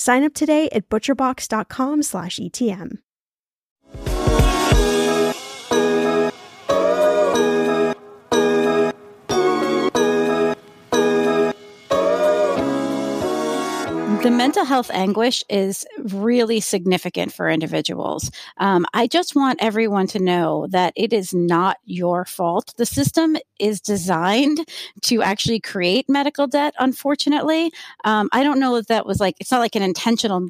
Sign up today at butcherbox.com the mental health anguish is really significant for individuals. Um, I just want everyone to know that it is not your fault. The system is designed to actually create medical debt, unfortunately. Um, I don't know if that was like, it's not like an intentional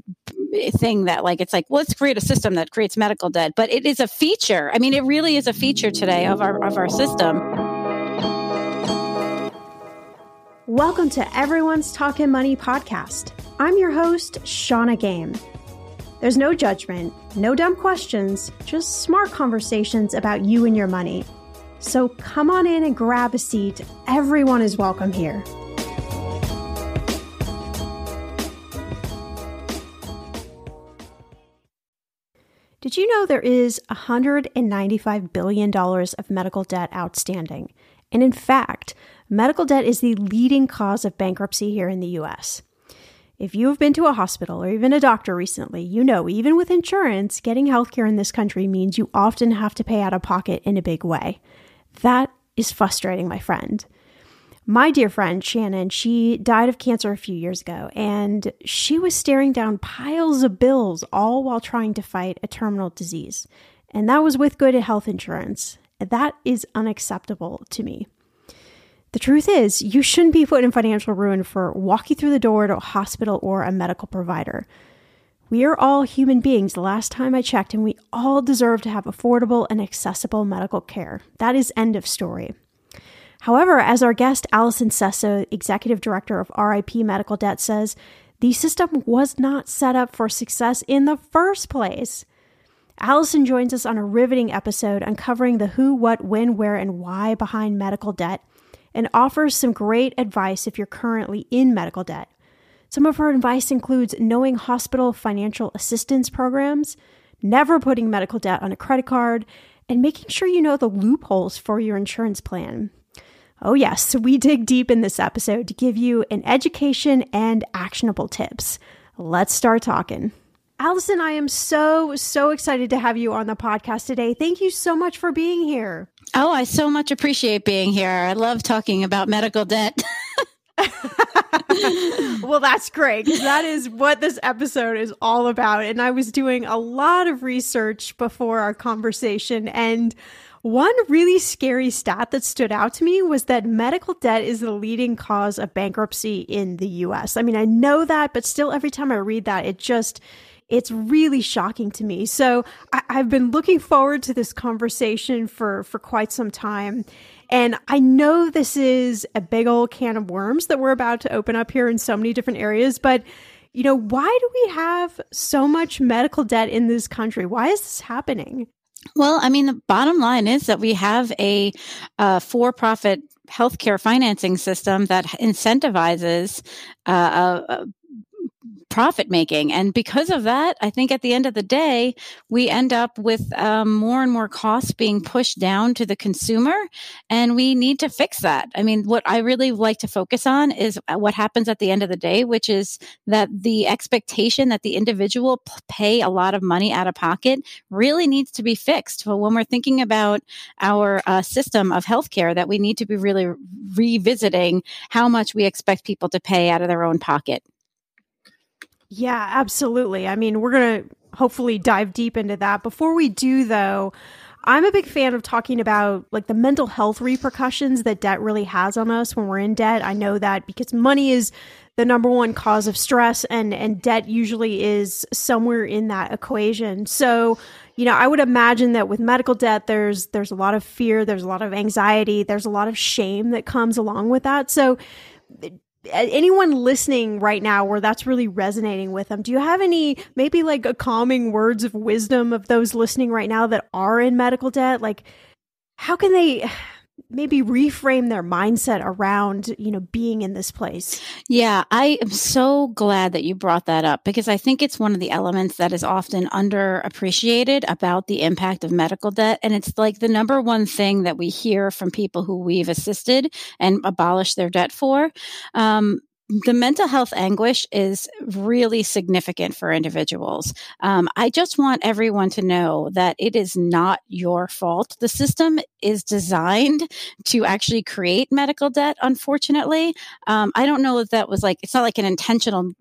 thing that like it's like well, let's create a system that creates medical debt but it is a feature i mean it really is a feature today of our of our system welcome to everyone's talking money podcast I'm your host, Shannah Game. There's no judgment, no dumb questions, just smart conversations about you and your money. So come on in and grab a seat. Everyone is welcome here. Did you know there is $195 billion of medical debt outstanding? And in fact, medical debt is the leading cause of bankruptcy here in the US. If you have been to a hospital or even a doctor recently, you know, even with insurance, getting healthcare in this country means you often have to pay out of pocket in a big way. That is frustrating, my friend. My dear friend Shannon, she died of cancer a few years ago, and she was staring down piles of bills all while trying to fight a terminal disease. And that was with good health insurance. That is unacceptable to me. The truth is, you shouldn't be put in financial ruin for walking through the door to a hospital or a medical provider. We are all human beings, the last time I checked, and we all deserve to have affordable and accessible medical care. That is end of story. However, as our guest Allison Sesso, executive director of RIP Medical Debt, says, the system was not set up for success in the first place. Allison joins us on a riveting episode uncovering the who, what, when, where, and why behind medical debt and offers some great advice if you're currently in medical debt. Some of her advice includes knowing hospital financial assistance programs, never putting medical debt on a credit card, and making sure you know the loopholes for your insurance plan. Oh, yes, we dig deep in this episode to give you an education and actionable tips. Let's start talking. Allison, I am so, so excited to have you on the podcast today. Thank you so much for being here. Oh, I so much appreciate being here. I love talking about medical debt. well, that's great because that is what this episode is all about. And I was doing a lot of research before our conversation, and one really scary stat that stood out to me was that medical debt is the leading cause of bankruptcy in the US. I mean, I know that, but still, every time I read that, it just it's really shocking to me. So I, have been looking forward to this conversation for for quite some time. And I know this is a big old can of worms that we're about to open up here in so many different areas, but you know, why do we have so much medical debt in this country? Why is this happening? Well, I mean, the bottom line is that we have a uh, for profit healthcare financing system that incentivizes uh, a, profit making. And because of that, I think at the end of the day, we end up with um, more and more costs being pushed down to the consumer. And we need to fix that. I mean, what I really like to focus on is uh, what happens at the end of the day, which is that the expectation that the individual pay a lot of money out of pocket really needs to be fixed. But when we're thinking about our uh, system of healthcare, that we need to be really revisiting how much we expect people to pay out of their own pocket. Yeah, absolutely. I mean, we're going to hopefully dive deep into that. Before we do, though, I'm a big fan of talking about like the mental health repercussions that debt really has on us when we're in debt. I know that because money is the number one cause of stress and and debt usually is somewhere in that equation. So, you know, I would imagine that with medical debt there's there's a lot of fear, there's a lot of anxiety, there's a lot of shame that comes along with that. So, anyone listening right now where that's really resonating with them do you have any maybe like a calming words of wisdom of those listening right now that are in medical debt? Like how can they maybe reframe their mindset around you know being in this place. Yeah i am so glad that you brought that up because i think it's one of the elements that is often underappreciated about the impact of medical debt. And it's like the number one thing that we hear from people who we've assisted and abolished their debt for. Um, the mental health anguish is really significant for individuals. Um, I just want everyone to know that it is not your fault. The system is designed to actually create medical debt, unfortunately. Um, I don't know if that was like, it's not like an intentional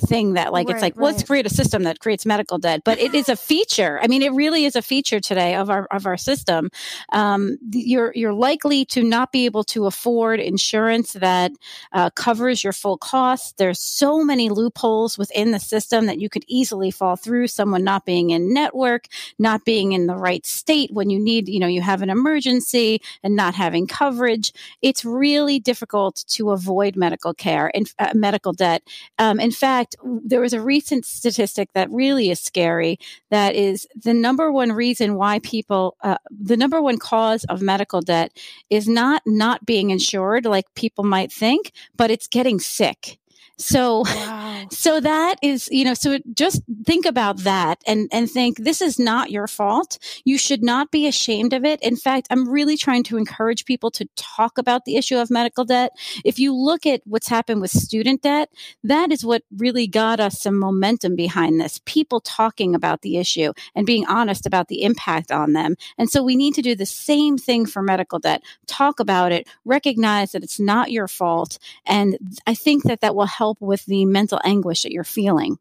thing that like, right, it's like, right. let's create a system that creates medical debt, but it is a feature. I mean, it really is a feature today of our, of our system. Um, you're, you're likely to not be able to afford insurance that uh, covers your full costs. There's so many loopholes within the system that you could easily fall through. Someone not being in network, not being in the right state when you need, you know, you have an emergency and not having coverage. It's really difficult to avoid medical care and uh, medical debt. Um, in fact, there was a recent statistic that really is scary. That is the number one reason why people, uh, the number one cause of medical debt is not not being insured like people might think, but it's getting sick. So, wow. so that is, you know, so just think about that and, and think this is not your fault. You should not be ashamed of it. In fact, I'm really trying to encourage people to talk about the issue of medical debt. If you look at what's happened with student debt, that is what really got us some momentum behind this. People talking about the issue and being honest about the impact on them. And so we need to do the same thing for medical debt. Talk about it, recognize that it's not your fault. And I think that that will help help with the mental anguish that you're feeling.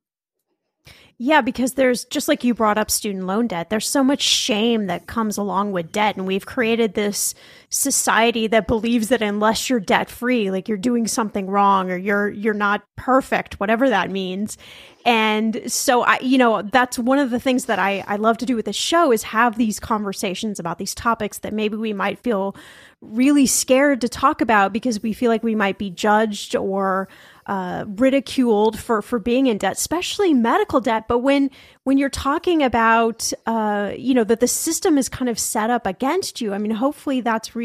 Yeah, because there's just like you brought up student loan debt, there's so much shame that comes along with debt. And we've created this society that believes that unless you're debt free, like you're doing something wrong or you're you're not perfect, whatever that means. And so I, you know, that's one of the things that I, I love to do with the show is have these conversations about these topics that maybe we might feel really scared to talk about because we feel like we might be judged or uh, ridiculed for for being in debt, especially medical debt. But when when you're talking about uh, you know that the system is kind of set up against you, I mean, hopefully that's really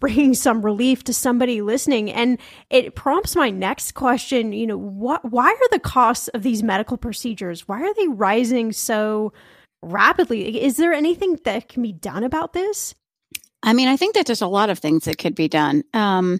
bringing some relief to somebody listening. And it prompts my next question you know what why are the costs of these medical procedures why are they rising so rapidly? Is there anything that can be done about this? I mean, I think that there's a lot of things that could be done. Um,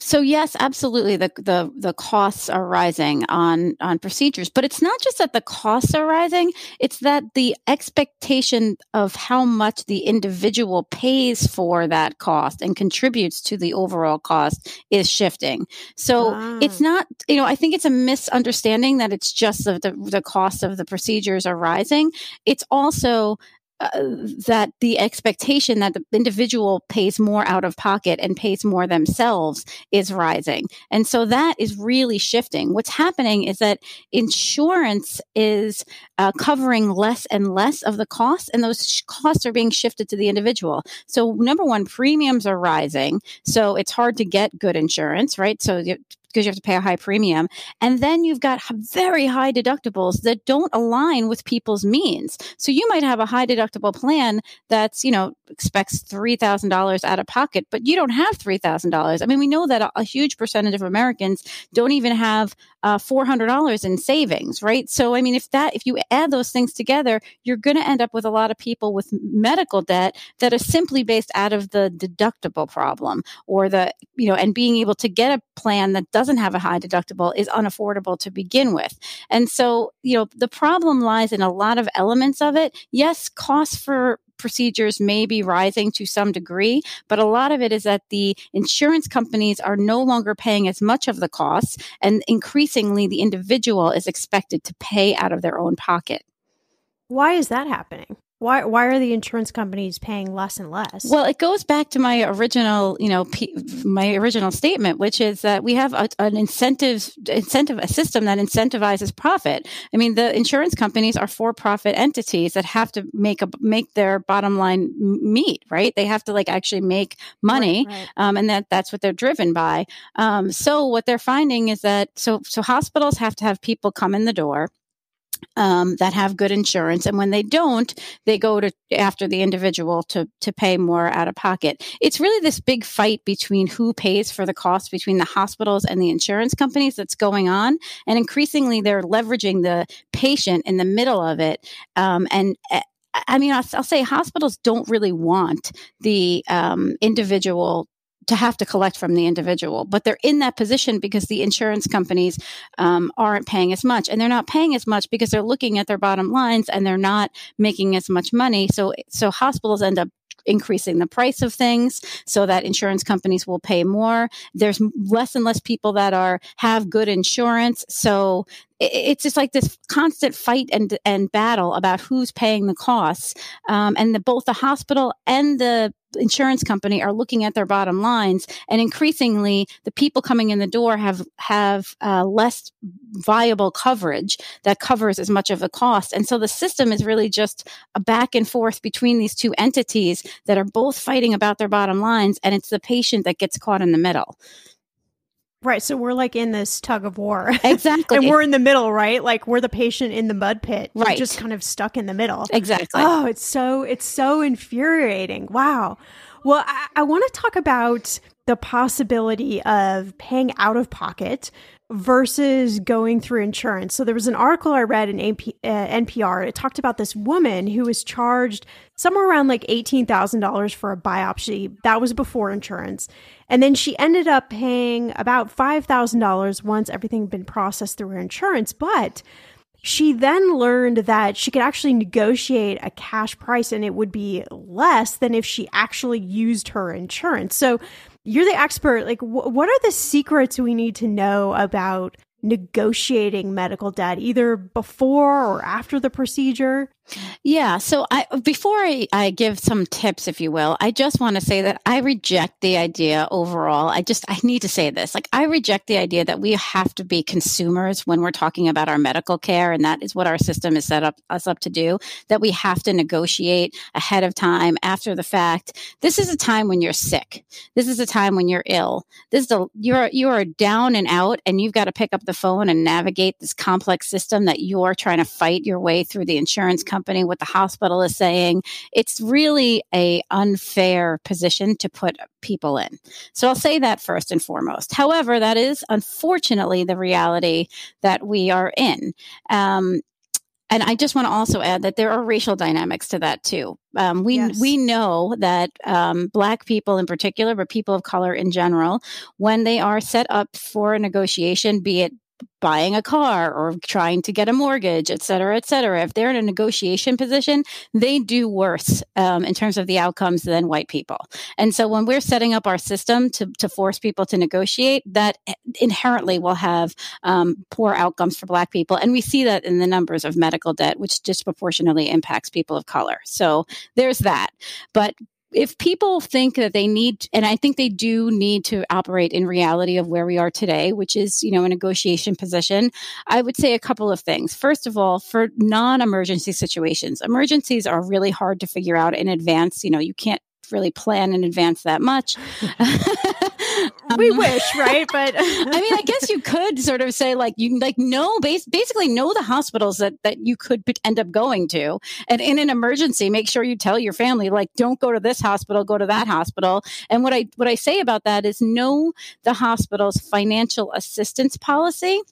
so yes, absolutely. The, the, the costs are rising on, on procedures, but it's not just that the costs are rising. It's that the expectation of how much the individual pays for that cost and contributes to the overall cost is shifting. So wow. it's ah. not, you know, I think it's a misunderstanding that it's just the, the, the cost of the procedures are rising. It's also uh, that the expectation that the individual pays more out of pocket and pays more themselves is rising. And so that is really shifting. What's happening is that insurance is uh, covering less and less of the costs, and those sh- costs are being shifted to the individual. So, number one, premiums are rising. So, it's hard to get good insurance, right? So, because you have to pay a high premium. And then you've got very high deductibles that don't align with people's means. So you might have a high deductible plan that's, you know, expects $3,000 out of pocket, but you don't have $3,000. I mean, we know that a, a, huge percentage of Americans don't even have uh, $400 in savings, right? So, I mean, if that, if you add those things together, you're going to end up with a lot of people with medical debt that are simply based out of the deductible problem or the, you know, and being able to get a plan that doesn't have a high deductible is unaffordable to begin with. And so, you know, the problem lies in a lot of elements of it. Yes, costs for procedures may be rising to some degree, but a lot of it is that the insurance companies are no longer paying as much of the costs, and increasingly the individual is expected to pay out of their own pocket. Why is that happening? Why why are the insurance companies paying less and less? Well, it goes back to my original, you know, P, my original statement, which is that we have a, an incentive incentive a system that incentivizes profit. I mean, the insurance companies are for-profit entities that have to make a make their bottom line meet, right? They have to like actually make money, right, right. Um, and that that's what they're driven by. Um, so what they're finding is that so so hospitals have to have people come in the door um, that have good insurance, and when they don't, they go to after the individual to to pay more out of pocket. It's really this big fight between who pays for the cost between the hospitals and the insurance companies that's going on, and increasingly they're leveraging the patient in the middle of it. Um, and eh, I mean, I'll, I'll, say hospitals don't really want the um, individual to have to collect from the individual, but they're in that position because the insurance companies um, aren't paying as much, and they're not paying as much because they're looking at their bottom lines and they're not making as much money. So, so hospitals end up increasing the price of things so that insurance companies will pay more. There's less and less people that are have good insurance, so it's just like this constant fight and and battle about who's paying the costs. Um, and the, both the hospital and the insurance company are looking at their bottom lines, and increasingly, the people coming in the door have have uh, less viable coverage that covers as much of the cost. And so the system is really just a back and forth between these two entities that are both fighting about their bottom lines, and it's the patient that gets caught in the middle. Right. So we're like in this tug of war. Exactly. and we're in the middle, right? Like we're the patient in the mud pit. Right. We're just kind of stuck in the middle. Exactly. Oh, it's so it's so infuriating. Wow. Well, I, I want to talk about the possibility of paying out of pocket versus going through insurance. So there was an article I read in AP, uh, NPR. It talked about this woman who was charged somewhere around like $18,000 for a biopsy. That was before insurance. And then she ended up paying about $5,000 once everything had been processed through her insurance. But she then learned that she could actually negotiate a cash price and it would be less than if she actually used her insurance. So you're the expert. Like, wh- what are the secrets we need to know about negotiating medical debt, either before or after the procedure? Yeah. So I, before I, I give some tips, if you will, I just want to say that I reject the idea overall. I just, I need to say this. Like, I reject the idea that we have to be consumers when we're talking about our medical care. And that is what our system is set up us up to do, that we have to negotiate ahead of time, after the fact. This is a time when you're sick. This is a time when you're ill. This is a, you're, you are down and out and you've got to pick up the phone and navigate this complex system that you're trying to fight your way through the insurance company company, what the hospital is saying. It's really a unfair position to put people in. So I'll say that first and foremost. However, that is unfortunately the reality that we are in. Um, and I just want to also add that there are racial dynamics to that too. Um, we yes. we know that um, Black people in particular, but people of color in general, when they are set up for a negotiation, be it buying a car or trying to get a mortgage, et cetera, et cetera. If they're in a negotiation position, they do worse um, in terms of the outcomes than white people. And so when we're setting up our system to, to force people to negotiate, that inherently will have um, poor outcomes for Black people. And we see that in the numbers of medical debt, which disproportionately impacts people of color. So there's that. But if people think that they need, and I think they do need to operate in reality of where we are today, which is, you know, a negotiation position, I would say a couple of things. First of all, for non emergency situations, emergencies are really hard to figure out in advance. You know, you can't really plan in advance that much. we wish, right? But I mean, I guess you could sort of say like you like know basically know the hospitals that that you could end up going to, and in an emergency, make sure you tell your family like don't go to this hospital, go to that hospital. And what I what I say about that is know the hospital's financial assistance policy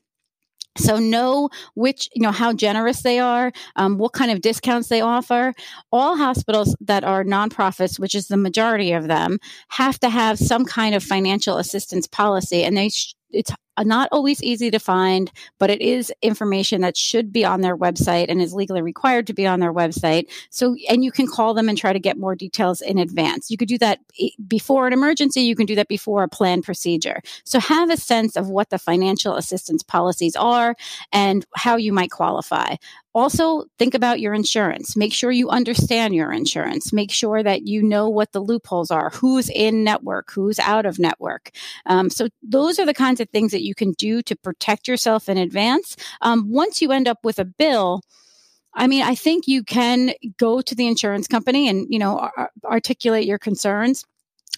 so know which, you know, how generous they are, um, what kind of discounts they offer. All hospitals that are nonprofits, which is the majority of them, have to have some kind of financial assistance policy, and they sh- it's not always easy to find, but it is information that should be on their website and is legally required to be on their website. So, and you can call them and try to get more details in advance. You could do that before an emergency. You can do that before a planned procedure. So have a sense of what the financial assistance policies are and how you might qualify. Also, think about your insurance. Make sure you understand your insurance. Make sure that you know what the loopholes are, who's in network, who's out of network. Um, so, those are the kinds of things that you can do to protect yourself in advance. Um, once you end up with a bill, I mean, I think you can go to the insurance company and, you know, articulate your concerns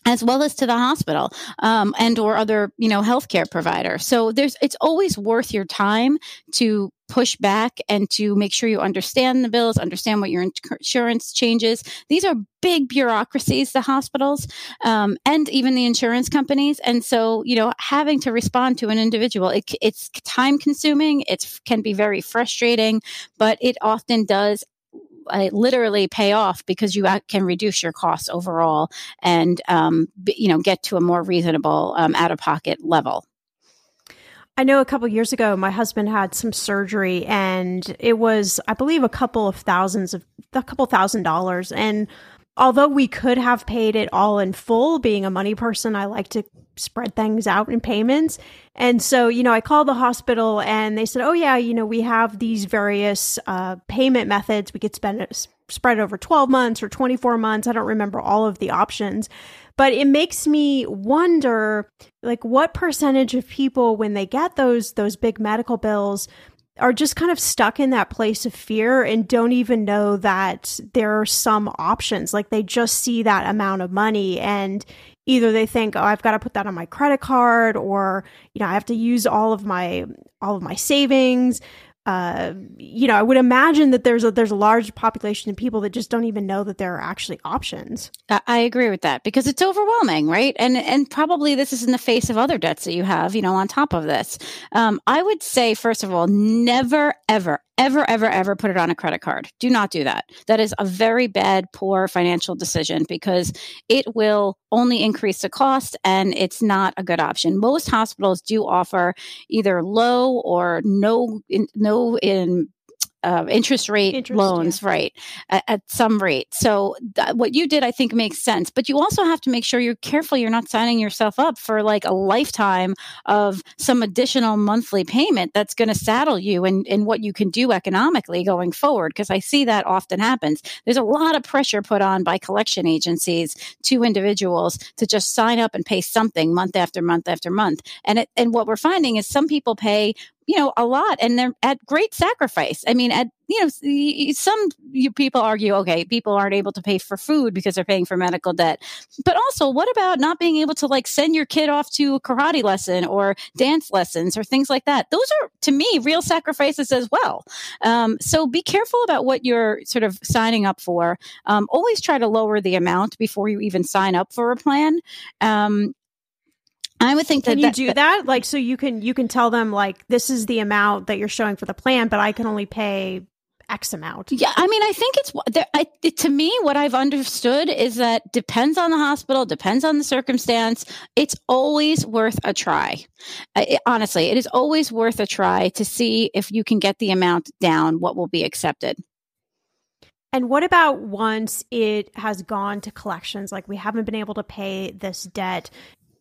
as well as to the hospital um, and or other you know healthcare provider so there's it's always worth your time to push back and to make sure you understand the bills understand what your insurance changes these are big bureaucracies the hospitals um, and even the insurance companies and so you know having to respond to an individual it, it's time consuming it can be very frustrating but it often does uh, literally pay off because you can reduce your costs overall and um, you know get to a more reasonable um, out of pocket level. I know a couple years ago, my husband had some surgery, and it was, I believe, a couple of thousands of a couple thousand dollars. And although we could have paid it all in full, being a money person, I like to spread things out in payments. And so, you know, I called the hospital and they said, oh, yeah, you know, we have these various uh, payment methods. We could spend it, spread over 12 months or 24 months. I don't remember all of the options. But it makes me wonder, like, what percentage of people, when they get those those big medical bills, are just kind of stuck in that place of fear and don't even know that there are some options. Like they just see that amount of money and either they think, oh, I've got to put that on my credit card or, you know, I have to use all of my all of my savings uh, you know, I would imagine that there's a there's a large population of people that just don't even know that there are actually options. I agree with that because it's overwhelming, right? And and probably this is in the face of other debts that you have, you know, on top of this. Um, I would say, first of all, never, ever, ever, ever, ever put it on a credit card. Do not do that. That is a very bad, poor financial decision because it will only increase the cost and it's not a good option. Most hospitals do offer either low or no, no in uh, interest rate Interest, loans, right, at, at, some rate. So th- what you did, I think, makes sense. But you also have to make sure you're careful. You're not signing yourself up for like a lifetime of some additional monthly payment that's going to saddle you in, in what you can do economically going forward. Because I see that often happens. There's a lot of pressure put on by collection agencies to individuals to just sign up and pay something month after month after month. And it, and what we're finding is some people pay you know, a lot and they're at great sacrifice. I mean, at, you know, some people argue, okay, people aren't able to pay for food because they're paying for medical debt. But also, what about not being able to like send your kid off to a karate lesson or dance lessons or things like that? Those are, to me, real sacrifices as well. Um, so be careful about what you're sort of signing up for. Um, always try to lower the amount before you even sign up for a plan. Um, I would think can that you do that like so you can you can tell them like this is the amount that you're showing for the plan, but I can only pay X amount. Yeah, I mean, I think it's there, I, to me what I've understood is that depends on the hospital, depends on the circumstance. It's always worth a try. It, honestly, it is always worth a try to see if you can get the amount down. What will be accepted. And what about once it has gone to collections? Like we haven't been able to pay this debt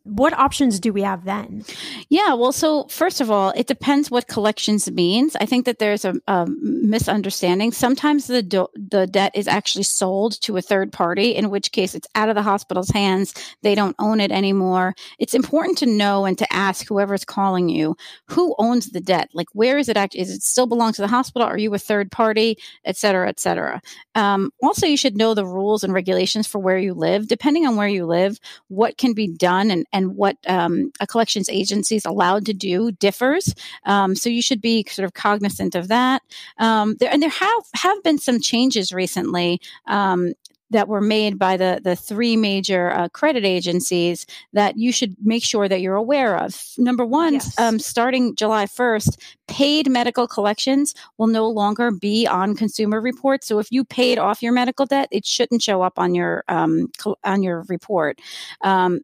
what options do we have then? Yeah, well, so first of all, it depends what collections means. I think that there's a, a misunderstanding. Sometimes the do- the debt is actually sold to a third party, in which case it's out of the hospital's hands. They don't own it anymore. It's important to know and to ask whoever's calling you who owns the debt. Like, where is it actually? Is it still belong to the hospital? Are you a third party, et cetera, et cetera? Um, also, you should know the rules and regulations for where you live. Depending on where you live, what can be done and, and what um, a collections agency is allowed to do differs. Um, so you should be sort of cognizant of that. Um, there, and there have have been some changes recently um, that were made by the the three major uh, credit agencies that you should make sure that you're aware of. Number one, yes. um, starting July 1st, paid medical collections will no longer be on consumer reports. So if you paid off your medical debt, it shouldn't show up on your um, on your report. Um,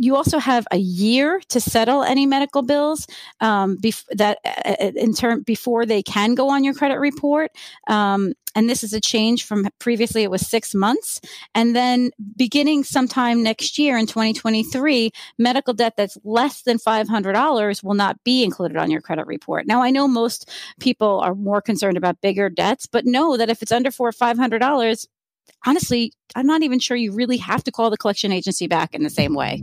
you also have a year to settle any medical bills um, bef- that uh, uh, in term before they can go on your credit report. Um, and this is a change from previously it was six months. And then beginning sometime next year in 2023, medical debt that's less than $500 will not be included on your credit report. Now, I know most people are more concerned about bigger debts, but know that if it's under four $500, honestly, I'm not even sure you really have to call the collection agency back in the same way.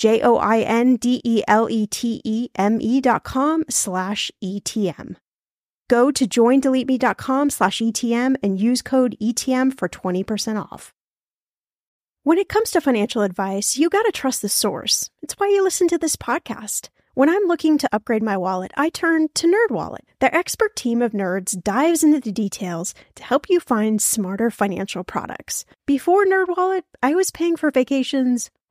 J O I N D E L E T E M E dot com slash ETM. Go to joindeleteme.com slash ETM and use code ETM for 20% off. When it comes to financial advice, you got to trust the source. It's why you listen to this podcast. When I'm looking to upgrade my wallet, I turn to NerdWallet. Their expert team of nerds dives into the details to help you find smarter financial products. Before NerdWallet, I was paying for vacations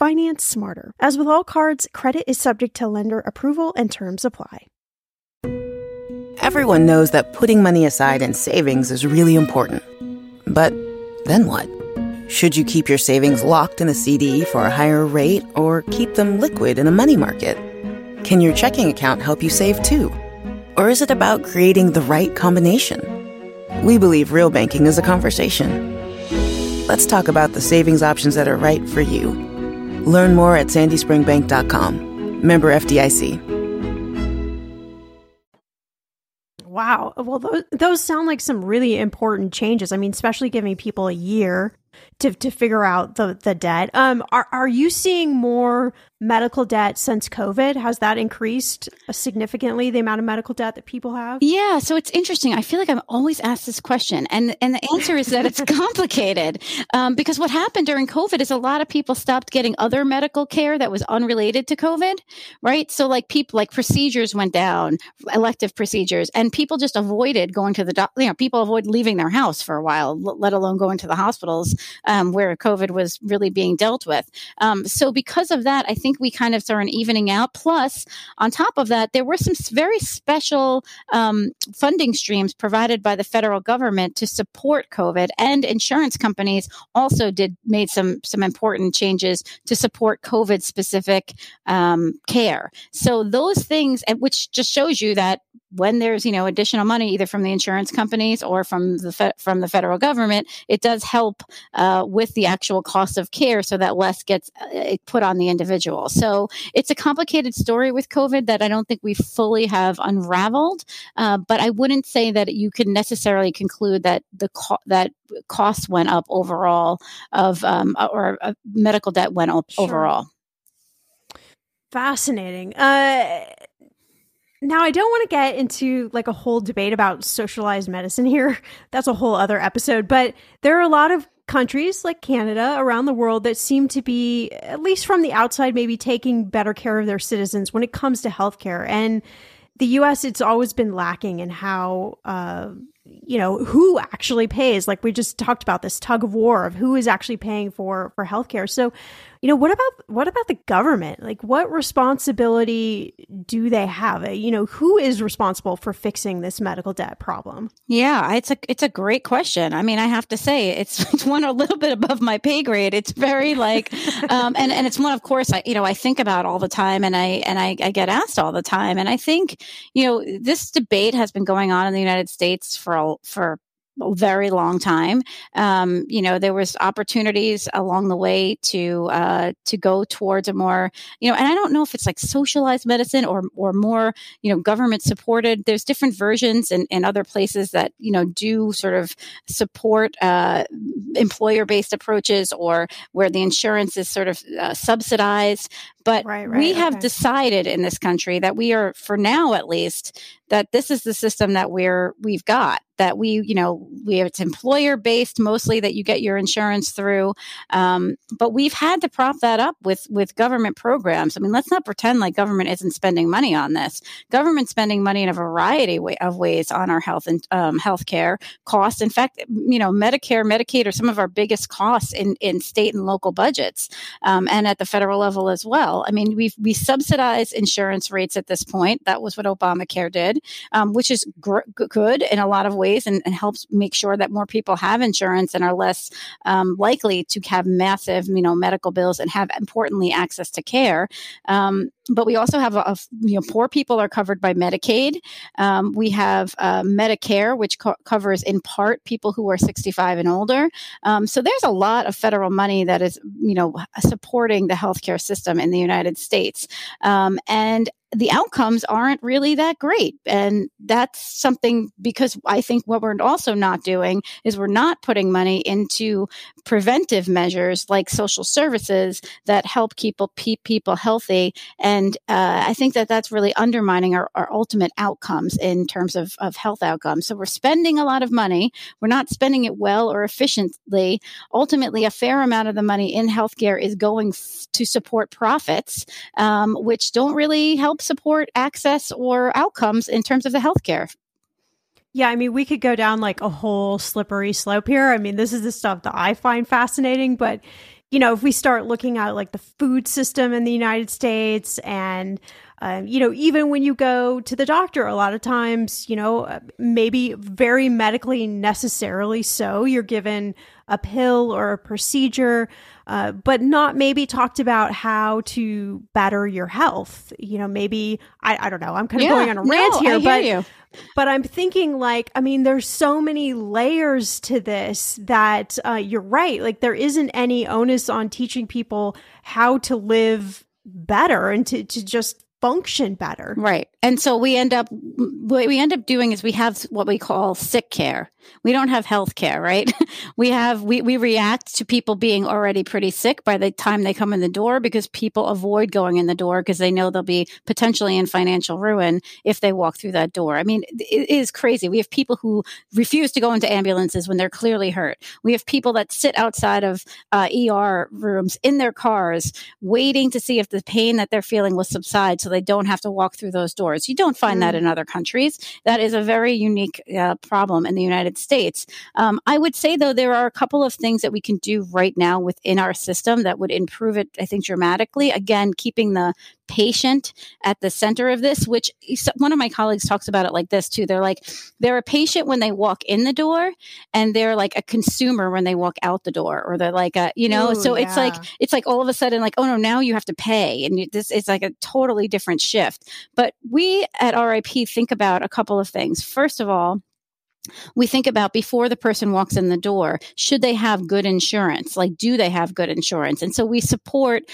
Finance smarter. As with all cards, credit is subject to lender approval and terms apply. Everyone knows that putting money aside in savings is really important. But then what? Should you keep your savings locked in a CD for a higher rate or keep them liquid in a money market? Can your checking account help you save too? Or is it about creating the right combination? We believe real banking is a conversation. Let's talk about the savings options that are right for you. Learn more at sandyspringbank.com. Member FDIC. Wow. Well, those, those sound like some really important changes. I mean, especially giving people a year to to figure out the the debt. Um, are are you seeing more medical debt since COVID? Has that increased significantly the amount of medical debt that people have? Yeah, so it's interesting. I feel like I'm always asked this question, and and the answer is that it's complicated um, because what happened during COVID is a lot of people stopped getting other medical care that was unrelated to COVID, right? So like people like procedures went down, elective procedures, and people just avoided going to the doctor. You know, people avoid leaving their house for a while, let alone going to the hospitals um, where COVID was really being dealt with. Um, so because of that, I think we kind of saw an evening out. Plus, on top of that, there were some very special um, funding streams provided by the federal government to support COVID, and insurance companies also did made some some important changes to support COVID specific um, care. So those things, which just shows you that when there's you know additional money either from the insurance companies or from the fe- from the federal government, it does help uh, with the actual cost of care, so that less gets uh, put on the individual. So it's a complicated story with COVID that I don't think we fully have unraveled. Uh, but I wouldn't say that you can necessarily conclude that the co- that costs went up overall of um, or uh, medical debt went up sure. overall. Fascinating. Uh, now, I don't want to get into like a whole debate about socialized medicine here. That's a whole other episode. But there are a lot of countries like Canada around the world that seem to be, at least from the outside, maybe taking better care of their citizens when it comes to healthcare. And the US, it's always been lacking in how, uh, you know, who actually pays. Like we just talked about this tug of war of who is actually paying for for healthcare. So, you know, what about what about the government? Like, what responsibility do they have? Uh, you know, who is responsible for fixing this medical debt problem? Yeah, it's a it's a great question. I mean, I have to say, it's it's one a little bit above my pay grade. It's very like, um, and and it's one, of course, I you know I think about all the time, and I and I, I get asked all the time, and I think you know this debate has been going on in the United States for for very long time. Um, you know, there was opportunities along the way to uh, to go towards a more, you know, and I don't know if it's like socialized medicine or or more, you know, government supported. There's different versions in, in other places that you know do sort of support uh, employer based approaches or where the insurance is sort of uh, subsidized. But right, right, we have decided in this country that we are, for now at least, that this is the system that we're we've got that we you know we have it's employer based mostly that you get your insurance through um, but we've had to prop that up with with government programs. I mean let's not pretend like government isn't spending money on this. Government spending money in a variety of ways on our health and um, health care costs. In fact you know medicare medicaid are some of our biggest costs in in state and local budgets um, and at the federal level as well i mean we we subsidize insurance rates at this point that was what obamacare did um, which is gr- good in a lot of ways and, and, helps make sure that more people have insurance and are less um, likely to have massive, you know, medical bills and have importantly access to care. Um, but we also have a, a, you know poor people are covered by Medicaid. Um, we have uh, Medicare, which co- covers in part people who are 65 and older. Um, so there's a lot of federal money that is you know supporting the healthcare system in the United States, um, and the outcomes aren't really that great. And that's something because I think what we're also not doing is we're not putting money into preventive measures like social services that help people keep people healthy. And uh, I think that that's really undermining our, our ultimate outcomes in terms of, of health outcomes. So we're spending a lot of money. We're not spending it well or efficiently. Ultimately, a fair amount of the money in healthcare is going f- to support profits, um, which don't really help support access or outcomes in terms of the healthcare. Yeah, I mean, we could go down like a whole slippery slope here. I mean, this is the stuff that I find fascinating, but you know, if we start looking at like the food system in the United States and um, you know, even when you go to the doctor, a lot of times, you know, maybe very medically necessarily so, you're given a pill or a procedure, uh, but not maybe talked about how to better your health. You know, maybe, I, I don't know, I'm kind of yeah, going on a rant no, here, but. You. But I'm thinking, like, I mean, there's so many layers to this that uh, you're right. Like, there isn't any onus on teaching people how to live better and to, to just function better. Right. And so we end up what we end up doing is we have what we call sick care. We don't have health care, right? we have we we react to people being already pretty sick by the time they come in the door because people avoid going in the door because they know they'll be potentially in financial ruin if they walk through that door. I mean, it is crazy. We have people who refuse to go into ambulances when they're clearly hurt. We have people that sit outside of uh, ER rooms in their cars waiting to see if the pain that they're feeling will subside so they don't have to walk through those doors. You don't find mm. that in other countries. That is a very unique uh, problem in the United States. Um, I would say, though, there are a couple of things that we can do right now within our system that would improve it, I think, dramatically. Again, keeping the patient at the center of this, which one of my colleagues talks about it like this too. They're like, they're a patient when they walk in the door and they're like a consumer when they walk out the door or they're like a, you know, Ooh, so yeah. it's like, it's like all of a sudden like, oh no, now you have to pay. And this, it's like a totally different shift. But we at RIP think about a couple of things. First of all, we think about before the person walks in the door should they have good insurance? Like do they have good insurance? And so we support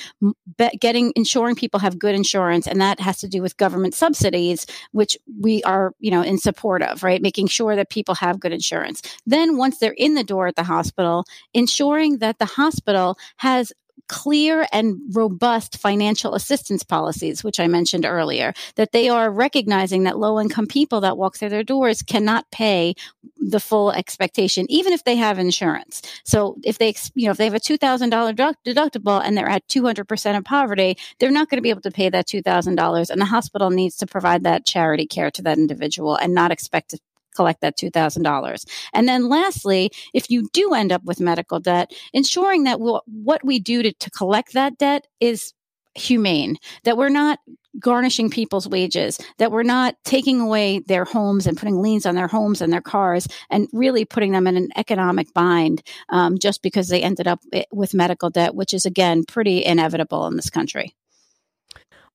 getting ensuring people have good insurance and that has to do with government subsidies which we are you know in support of right? Making sure that people have good insurance. Then once they're in the door at the hospital ensuring that the hospital has clear and robust financial assistance policies, which I mentioned earlier, that they are recognizing that low income people that walk through their doors cannot pay the full expectation, even if they have insurance. So if they, you know, if they have a $2,000 deductible and they're at 200% of poverty, they're not going to be able to pay that $2,000. And the hospital needs to provide that charity care to that individual and not expect collect that $2,000. And then lastly, if you do end up with medical debt, ensuring that we'll, what we do to, to collect that debt is humane, that we're not garnishing people's wages, that we're not taking away their homes and putting liens on their homes and their cars and really putting them in an economic bind um, just because they ended up eh, with medical debt, which is, again, pretty inevitable in this country.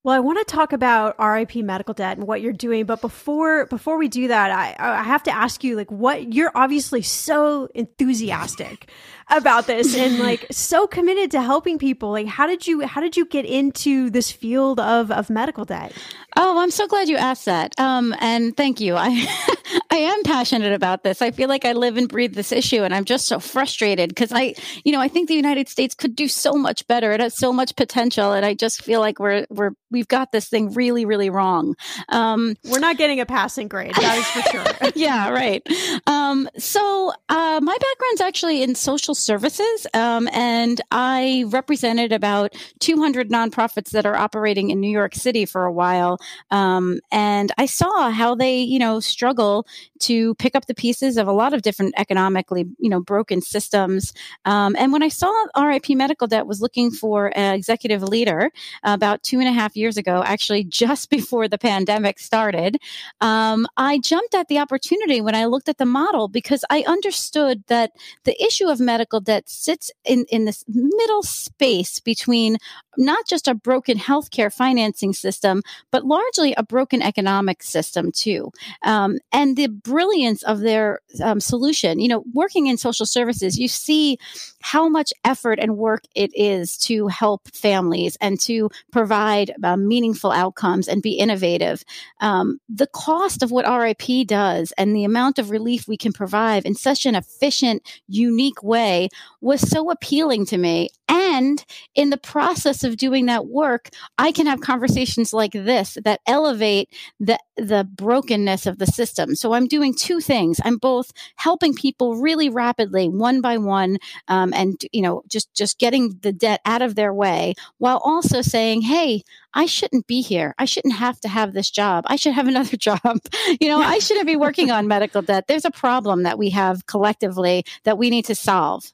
Well, I want to talk about RIP medical debt and what you're doing, but before before we do that, I I have to ask you like what you're obviously so enthusiastic about this and like so committed to helping people. Like how did you how did you get into this field of of medical debt? Oh, I'm so glad you asked that. Um, and thank you. I I am passionate about this. I feel like I live and breathe this issue, and I'm just so frustrated because I, you know, I think the United States could do so much better. It has so much potential, and I just feel like we're we're we've got this thing really, really wrong. Um, we're not getting a passing grade. That is for sure. yeah, right. Um, so uh, my background's actually in social services, um, and I represented about 200 nonprofits that are operating in New York City for a while. Um, and I saw how they, you know, struggle to pick up the pieces of a lot of different economically, you know, broken systems. Um, and when I saw RIP Medical Debt was looking for an executive leader about two and a half years ago, actually just before the pandemic started, um, I jumped at the opportunity when I looked at the model because I understood that the issue of medical debt sits in, in this middle space between not just a broken healthcare financing system, but largely a broken economic system too. Um, and the brilliance of their um, solution, you know, working in social services, you see how much effort and work it is to help families and to provide uh, meaningful outcomes and be innovative. Um, the cost of what RIP does and the amount of relief we can provide in such an efficient, unique way was so appealing to me. And in the process of doing that work, I can have conversations like this that elevate the, the brokenness of the system. So I'm doing two things. I'm both helping people really rapidly, one by one, um, and you know, just just getting the debt out of their way, while also saying, "Hey, I shouldn't be here. I shouldn't have to have this job. I should have another job. you know, I shouldn't be working on medical debt. There's a problem that we have collectively that we need to solve."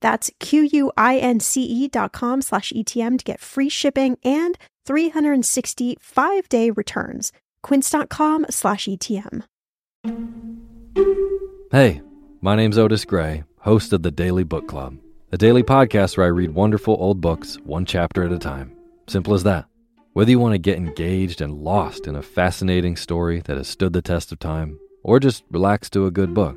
That's Q-U-I-N-C-E dot com slash ETM to get free shipping and 365 day returns. Quince.com slash ETM. Hey, my name's Otis Gray, host of the Daily Book Club, a daily podcast where I read wonderful old books one chapter at a time. Simple as that. Whether you want to get engaged and lost in a fascinating story that has stood the test of time, or just relax to a good book,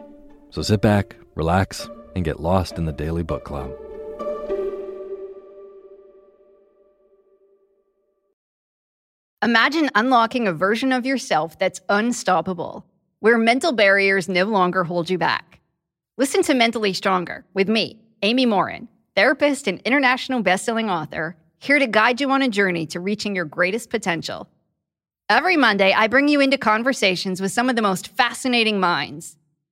So sit back, relax, and get lost in the Daily Book Club. Imagine unlocking a version of yourself that's unstoppable, where mental barriers no longer hold you back. Listen to Mentally Stronger with me, Amy Morin, therapist and international bestselling author, here to guide you on a journey to reaching your greatest potential. Every Monday, I bring you into conversations with some of the most fascinating minds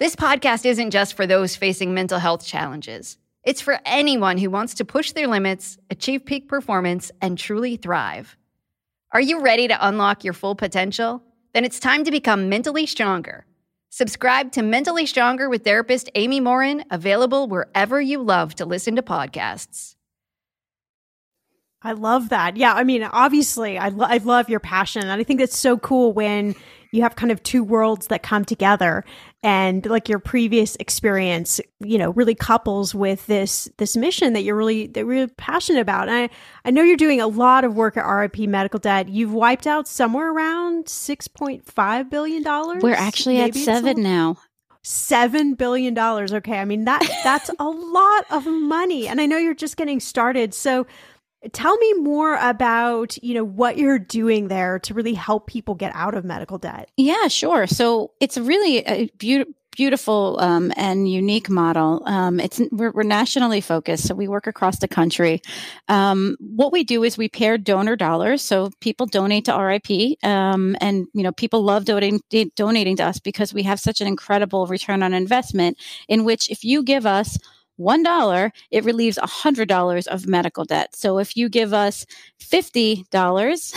This podcast isn't just for those facing mental health challenges. It's for anyone who wants to push their limits, achieve peak performance, and truly thrive. Are you ready to unlock your full potential? Then it's time to become mentally stronger. Subscribe to Mentally Stronger with therapist Amy Morin, available wherever you love to listen to podcasts. I love that. Yeah, I mean, obviously, I, lo- I love your passion. And I think it's so cool when you have kind of two worlds that come together. And like your previous experience you know really couples with this this mission that you're really that you're really passionate about. And i i know you're doing a lot of work at rip medical debt. You've wiped out somewhere around 6.5 billion dollars we're actually at seven now. Seven billion dollars. Okay i mean that that's a lot of money. And i know you're just getting started. So Tell me more about, you know, what you're doing there to really help people get out of medical debt. Yeah, sure. So it's really a beautiful beautiful um, and unique model. Um, it's we're, we're, nationally focused, so we work across the country. Um, what we do is we pair donor dollars, so people donate to RIP, um, and you know people love donating donating to us because we have such an incredible return on investment. In which, if you give us $1, it relieves $100 of medical debt. So if you give us $50,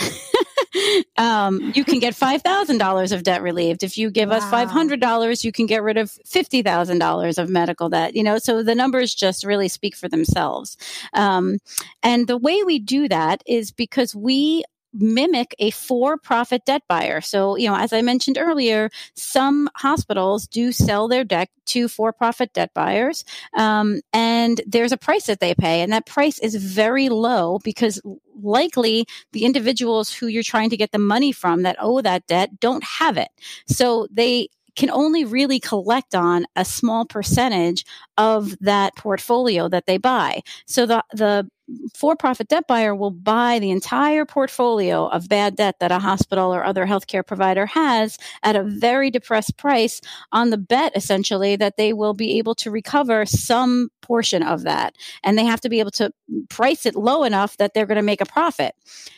um, you can get $5,000 of debt relieved. If you give wow. us $500, you can get rid of $50,000 of medical debt. You know, so the numbers just really speak for themselves. Um, and the way we do that is because we mimic a for profit debt buyer. So, you know, as I mentioned earlier, some hospitals do sell their debt to for profit debt buyers. Um, and there's a price that they pay, and that price is very low because likely the individuals who you're trying to get the money from that owe that debt don't have it. So they can only really collect on a small percentage of that portfolio that they buy. So the the for profit debt buyer will buy the entire portfolio of bad debt that a hospital or other healthcare provider has at a very depressed price on the bet, essentially, that they will be able to recover some portion of that. And they have to be able to price it low enough that they're going to make a profit.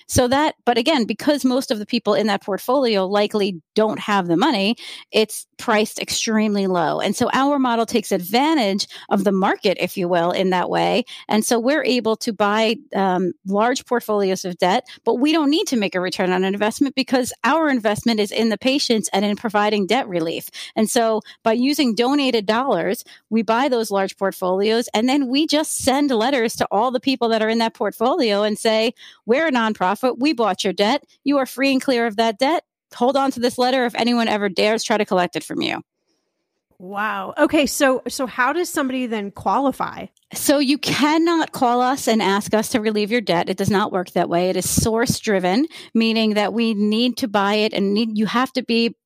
So that, but again, because most of the people in that portfolio likely don't have the money, it's priced extremely low. And so our model takes advantage of the market, if you will, in that way. And so we're able to buy um, large portfolios of debt, but we don't need to make a return on an investment because our investment is in the patients and in providing debt relief. And so by using donated dollars, we buy those large portfolios and then we just send letters to all the people that are in that portfolio and say, we're a nonprofit. We bought your debt. You are free and clear of that debt. Hold on to this letter if anyone ever dares try to collect it from you. Wow. Okay, so so how does somebody then qualify? So you cannot call us and ask us to relieve your debt. It does not work that way. It is source driven, meaning that we need to buy it and need you have to be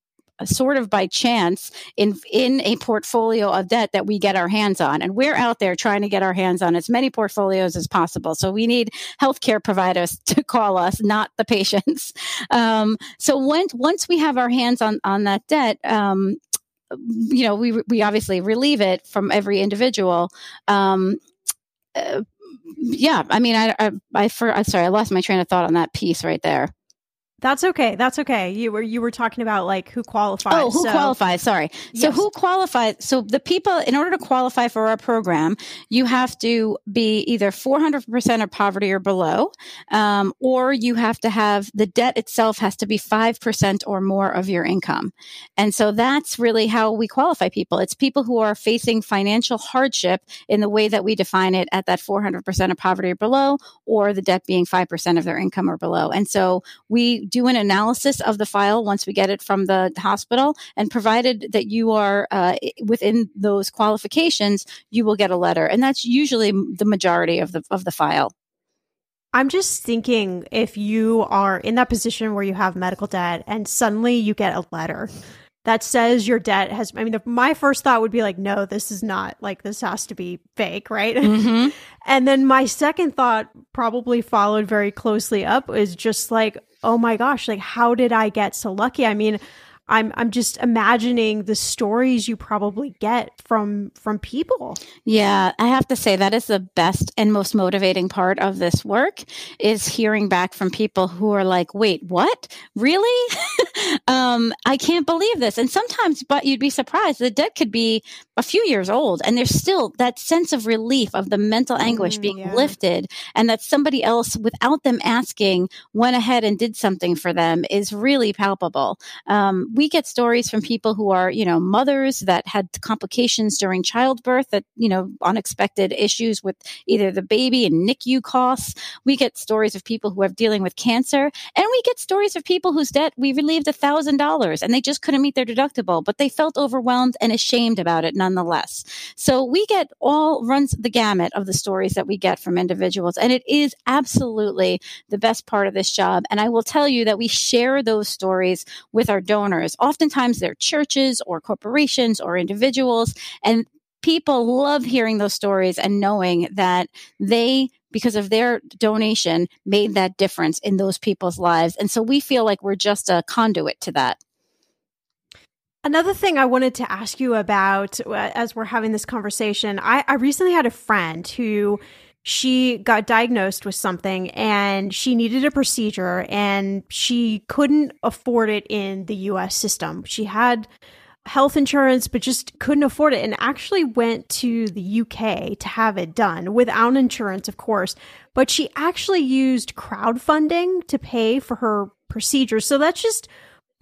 sort of by chance in in a portfolio of debt that we get our hands on and we're out there trying to get our hands on as many portfolios as possible so we need healthcare providers to call us not the patients um, so once once we have our hands on on that debt um, you know we we obviously relieve it from every individual. Um, uh, yeah i mean i i, I for, i'm sorry i lost my train of thought on that piece right there That's okay. That's okay. You were you were talking about like who qualifies. Oh, who so. qualifies? Sorry. So Yes. who qualifies? So the people, in order to qualify for our program, you have to be either 400% of poverty or below, um, or you have to have the debt itself has to be 5% or more of your income. And so that's really how we qualify people. It's people who are facing financial hardship in the way that we define it at that 400% of poverty or below, or the debt being 5% of their income or below. And so we do an analysis of the file once we get it from the hospital, and provided that you are uh, within those qualifications, you will get a letter, and that's usually the majority of the of the file. I'm just thinking if you are in that position where you have medical debt and suddenly you get a letter that says your debt has I mean the, my first thought would be like no this is not like this has to be fake, right? Mm-hmm. And then my second thought probably followed very closely up is just like oh my gosh, like how did I get so lucky? I mean, I'm I'm just imagining the stories you probably get from from people. Yeah, I have to say that is the best and most motivating part of this work is hearing back from people who are like, "Wait, what? Really? um, I can't believe this." And sometimes, but you'd be surprised, the debt could be a few years old, and there's still that sense of relief of the mental anguish Mm, being yeah. lifted, and that somebody else, without them asking, went ahead and did something for them is really palpable. Um, we get stories from people who are, you know, mothers that had complications during childbirth, that, you know, unexpected issues with either the baby and NICU costs. We get stories of people who are dealing with cancer, and we get stories of people whose debt we relieved a thousand dollars and they just couldn't meet their deductible, but they felt overwhelmed and ashamed about it nonetheless. So we get all runs the gamut of the stories that we get from individuals, and it is absolutely the best part of this job. And I will tell you that we share those stories with our donors. Oftentimes they're churches or corporations or individuals. And people love hearing those stories and knowing that they because of their donation made that difference in those people's lives. And so we feel like we're just a conduit to that. Another thing I wanted to ask you about uh, as we're having this conversation, I, I recently had a friend who she got diagnosed with something and she needed a procedure and she couldn't afford it in the US system. She had health insurance but just couldn't afford it and actually went to the UK to have it done without insurance of course but she actually used crowdfunding to pay for her procedure so that's just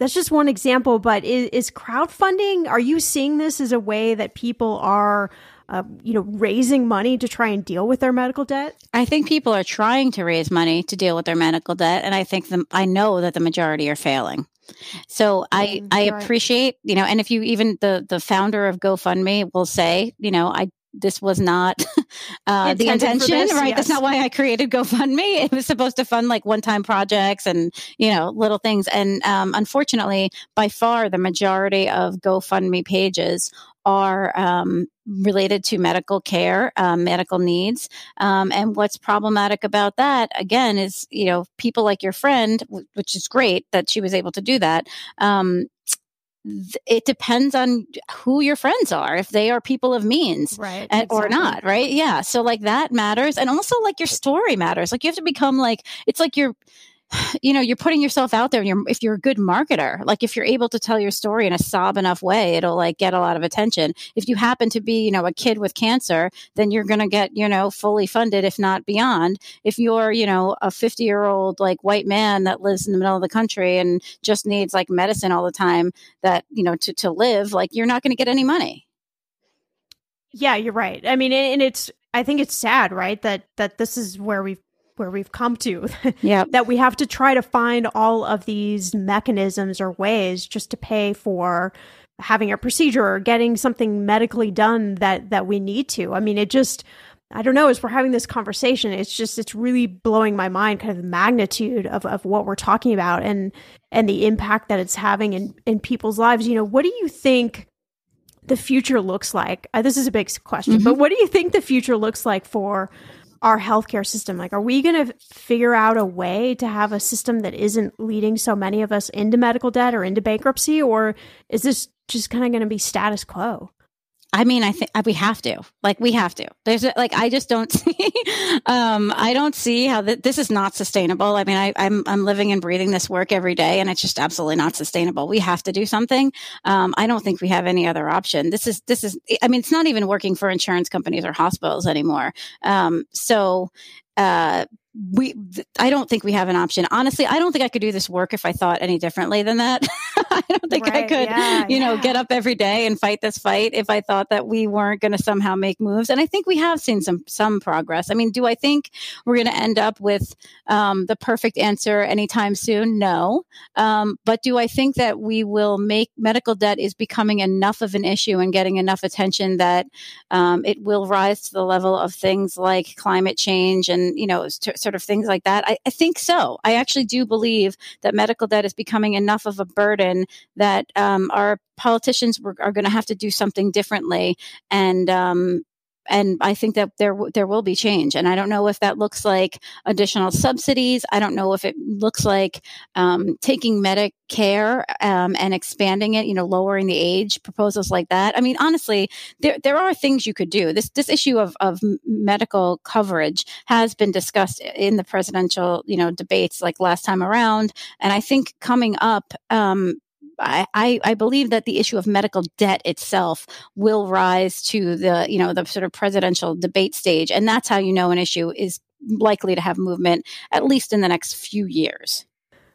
that's just one example but is, is crowdfunding are you seeing this as a way that people are uh, you know raising money to try and deal with their medical debt I think people are trying to raise money to deal with their medical debt, and I think the, I know that the majority are failing. So I Mm, I right. appreciate you know, and if you even the the founder of GoFundMe will say you know I this was not uh, the intention, this, right? That's not why I created GoFundMe. It was supposed to fund like one time projects and you know little things. And um, unfortunately, by far the majority of GoFundMe pages are um, related to medical care, um, medical needs. Um, and what's problematic about that, again, is, you know, people like your friend, w- which is great that she was able to do that. Um, it depends on who your friends are, if they are people of means right and, or not, right? Yeah. So like that matters. And also like your story matters. Like you have to become like, it's like you're, you know, you're putting yourself out there and you're, if you're a good marketer, like if you're able to tell your story in a sob enough way, it'll like get a lot of attention. If you happen to be, you know, a kid with cancer, then you're going to get, you know, fully funded, if not beyond. If you're, you know, a 50 year old like white man that lives in the middle of the country and just needs like medicine all the time that, you know, to, to live, like you're not going to get any money. Yeah, you're right. I mean, and it's I think it's sad, right? That that this is where we've where we've come to. Yeah. that we have to try to find all of these mechanisms or ways just to pay for having a procedure or getting something medically done that that we need to. I mean, it just I don't know, as we're having this conversation, it's just it's really blowing my mind kind of the magnitude of, of what we're talking about and and the impact that it's having in, in people's lives. You know, what do you think the future looks like? Uh, this is a big question, but what do you think the future looks like for our healthcare system? Like, are we going to figure out a way to have a system that isn't leading so many of us into medical debt or into bankruptcy, or is this just kind of going to be status quo? I mean, I think we have to. Like, we have to. There's like, I just don't see. um, I don't see how th- this is not sustainable. I mean, I, I'm I'm living and breathing this work every day, and it's just absolutely not sustainable. We have to do something. Um, I don't think we have any other option. This is this is. I mean, it's not even working for insurance companies or hospitals anymore. Um, so. Uh, we i don't think we have an option. Honestly i don't think i could do this work if i thought any differently than that. I don't think right, i could yeah, you know yeah. get up every day and fight this fight if i thought that we weren't going to somehow make moves. And i think we have seen some some progress. I mean do i think we're going to end up with um, the perfect answer anytime soon? No. Um, but do i think that we will make medical debt is becoming enough of an issue and getting enough attention that um, it will rise to the level of things like climate change and you know sort of things like that? I, I, think so. I actually do believe that medical debt is becoming enough of a burden that um, our politicians were, are going to have to do something differently. And um, and I think that there there will be change. And I don't know if that looks like additional subsidies. I don't know if it looks like um, taking Medicare um, and expanding it. You know, lowering the age proposals like that. I mean, honestly, there there are things you could do. This this issue of of medical coverage has been discussed in the presidential you know debates like last time around. And I think coming up, um, I, I believe that the issue of medical debt itself will rise to the you know the sort of presidential debate stage, and that's how you know an issue is likely to have movement at least in the next few years.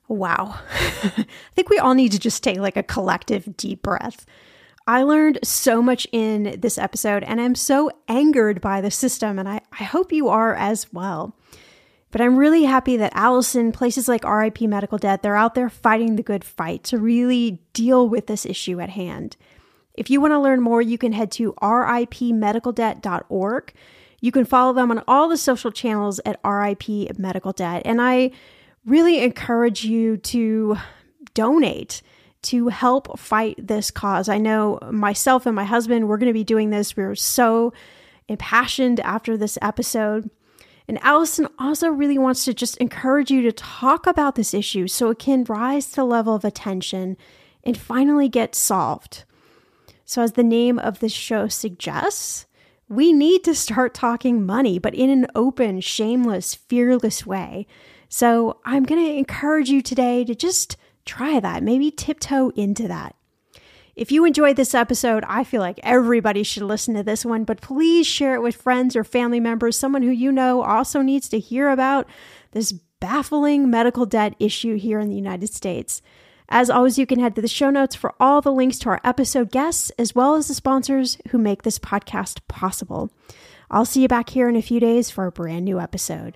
Wow, I think we all need to just take like a collective deep breath. I learned so much in this episode, and I'm so angered by the system, and I, I hope you are as well. But I'm really happy that Allison, places like RIP Medical Debt, they're out there fighting the good fight to really deal with this issue at hand. If you want to learn more, you can head to ripmedicaldebt.org. You can follow them on all the social channels at RIP Medical Debt. And I really encourage you to donate to help fight this cause. I know myself and my husband, we're going to be doing this. We're so impassioned after this episode. And Allison also really wants to just encourage you to talk about this issue so it can rise to the level of attention and finally get solved. So, as the name of this show suggests, we need to start talking money, but in an open, shameless, fearless way. So, I'm going to encourage you today to just try that, maybe tiptoe into that. If you enjoyed this episode, I feel like everybody should listen to this one, but please share it with friends or family members, someone who you know also needs to hear about this baffling medical debt issue here in the United States. As always, you can head to the show notes for all the links to our episode guests, as well as the sponsors who make this podcast possible. I'll see you back here in a few days for a brand new episode.